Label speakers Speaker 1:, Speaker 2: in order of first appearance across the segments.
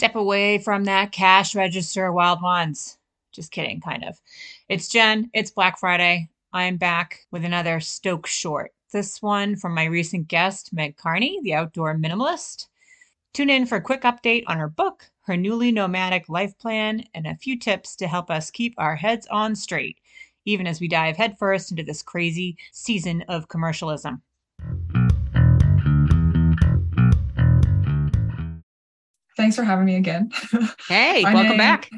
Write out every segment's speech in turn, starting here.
Speaker 1: Step away from that cash register, wild ones. Just kidding, kind of. It's Jen. It's Black Friday. I'm back with another Stoke short. This one from my recent guest, Meg Carney, the outdoor minimalist. Tune in for a quick update on her book, her newly nomadic life plan, and a few tips to help us keep our heads on straight, even as we dive headfirst into this crazy season of commercialism.
Speaker 2: Thanks for having me again.
Speaker 1: Hey, welcome
Speaker 2: name,
Speaker 1: back.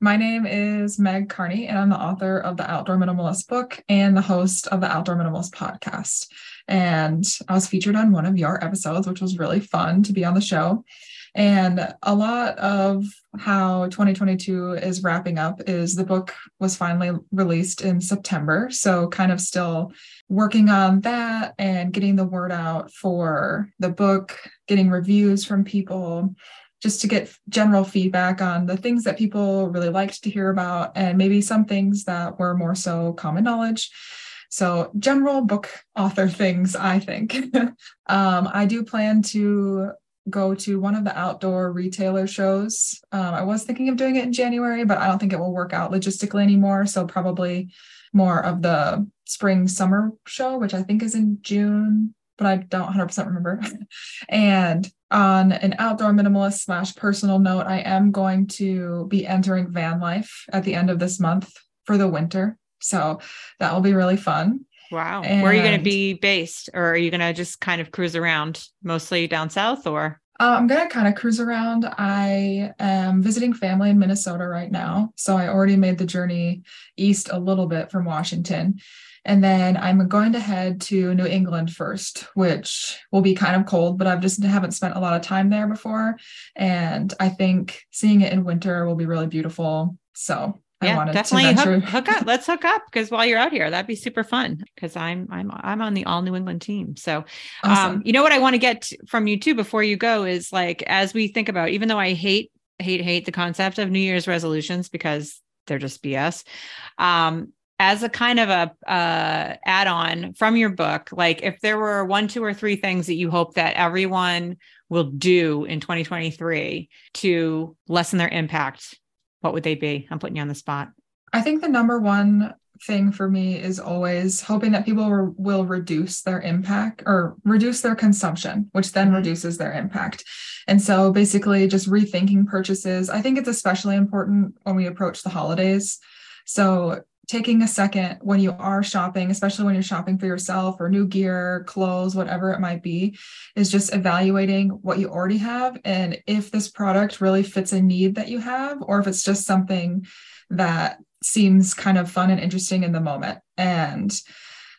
Speaker 2: My name is Meg Carney, and I'm the author of the Outdoor Minimalist book and the host of the Outdoor Minimalist podcast. And I was featured on one of your episodes, which was really fun to be on the show. And a lot of how 2022 is wrapping up is the book was finally released in September. So, kind of still working on that and getting the word out for the book, getting reviews from people, just to get general feedback on the things that people really liked to hear about and maybe some things that were more so common knowledge. So, general book author things, I think. um, I do plan to go to one of the outdoor retailer shows. Um, I was thinking of doing it in January, but I don't think it will work out logistically anymore. So, probably more of the spring summer show, which I think is in June, but I don't 100% remember. and on an outdoor minimalist slash personal note, I am going to be entering van life at the end of this month for the winter. So that will be really fun.
Speaker 1: Wow. And Where are you going to be based? Or are you going to just kind of cruise around mostly down south or?
Speaker 2: Uh, I'm going to kind of cruise around. I am visiting family in Minnesota right now. So I already made the journey east a little bit from Washington. And then I'm going to head to New England first, which will be kind of cold, but I've just haven't spent a lot of time there before. And I think seeing it in winter will be really beautiful. So
Speaker 1: yeah, definitely hook, hook, up. Let's hook up because while you're out here, that'd be super fun. Because I'm I'm I'm on the all New England team. So, um, awesome. um, you know what I want to get from you too before you go is like as we think about, even though I hate hate hate the concept of New Year's resolutions because they're just BS. Um, as a kind of a uh, add-on from your book like if there were one two or three things that you hope that everyone will do in 2023 to lessen their impact what would they be i'm putting you on the spot
Speaker 2: i think the number one thing for me is always hoping that people re- will reduce their impact or reduce their consumption, which then mm-hmm. reduces their impact. And so basically just rethinking purchases. I think it's especially important when we approach the holidays. So taking a second when you are shopping, especially when you're shopping for yourself or new gear, clothes, whatever it might be, is just evaluating what you already have and if this product really fits a need that you have, or if it's just something that seems kind of fun and interesting in the moment. And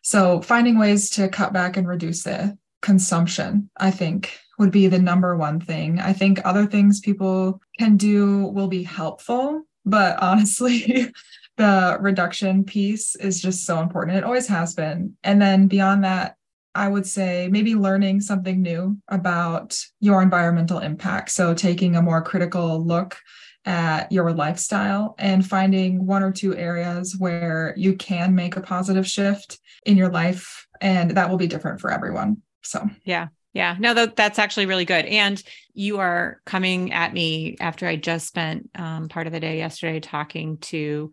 Speaker 2: so finding ways to cut back and reduce the consumption, I think would be the number one thing. I think other things people can do will be helpful, but honestly, the reduction piece is just so important. It always has been. And then beyond that, I would say maybe learning something new about your environmental impact. So taking a more critical look at your lifestyle and finding one or two areas where you can make a positive shift in your life. And that will be different for everyone. So,
Speaker 1: yeah. Yeah, no, that, that's actually really good. And you are coming at me after I just spent um, part of the day yesterday talking to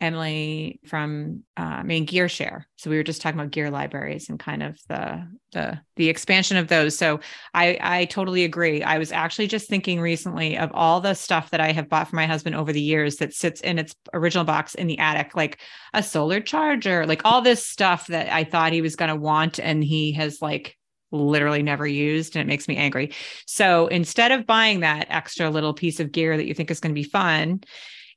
Speaker 1: Emily from uh, Maine Gear Share. So we were just talking about gear libraries and kind of the the the expansion of those. So I I totally agree. I was actually just thinking recently of all the stuff that I have bought for my husband over the years that sits in its original box in the attic, like a solar charger, like all this stuff that I thought he was going to want, and he has like literally never used and it makes me angry. So instead of buying that extra little piece of gear that you think is going to be fun,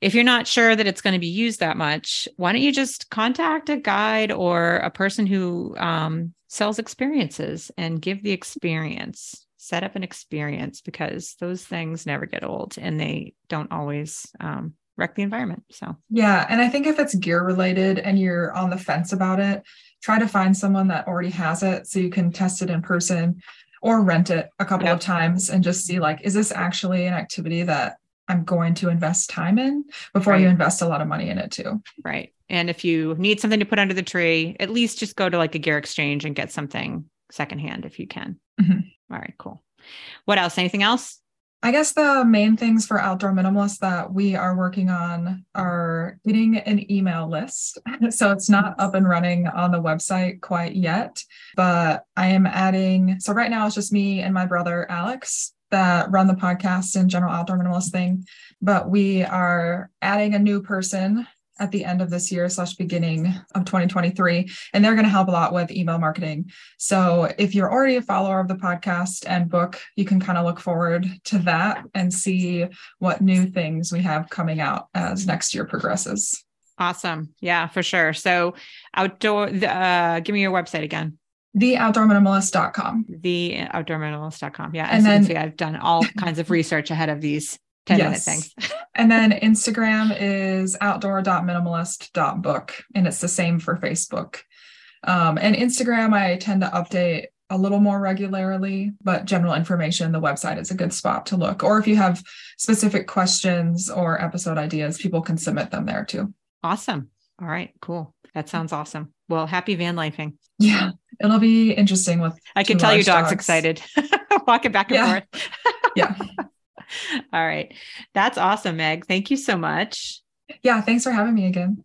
Speaker 1: if you're not sure that it's going to be used that much, why don't you just contact a guide or a person who um, sells experiences and give the experience, set up an experience because those things never get old and they don't always um, wreck the environment. So,
Speaker 2: yeah. And I think if it's gear related and you're on the fence about it, try to find someone that already has it so you can test it in person or rent it a couple yep. of times and just see like, is this actually an activity that I'm going to invest time in before right. you invest a lot of money in it too.
Speaker 1: Right. And if you need something to put under the tree, at least just go to like a gear exchange and get something secondhand if you can. Mm-hmm. All right, cool. What else? Anything else?
Speaker 2: I guess the main things for outdoor minimalists that we are working on are getting an email list. So it's not up and running on the website quite yet, but I am adding. So right now it's just me and my brother Alex that run the podcast and general outdoor minimalist thing, but we are adding a new person at the end of this year slash beginning of 2023 and they're going to help a lot with email marketing. So if you're already a follower of the podcast and book you can kind of look forward to that and see what new things we have coming out as next year progresses.
Speaker 1: Awesome. Yeah for sure. So outdoor uh give me your website again.
Speaker 2: Theoutdoorminimalist.com
Speaker 1: the outdoorminimalist.com yeah and then see i've done all kinds of research ahead of these 10 yes. minute things.
Speaker 2: and then Instagram is outdoor.minimalist.book. And it's the same for Facebook. Um, and Instagram, I tend to update a little more regularly, but general information, the website is a good spot to look. Or if you have specific questions or episode ideas, people can submit them there too.
Speaker 1: Awesome. All right, cool. That sounds awesome. Well, happy van lifing.
Speaker 2: Yeah, it'll be interesting with.
Speaker 1: I can tell your dog's dogs. excited, walking back and
Speaker 2: yeah.
Speaker 1: forth.
Speaker 2: yeah.
Speaker 1: All right. That's awesome, Meg. Thank you so much.
Speaker 2: Yeah. Thanks for having me again.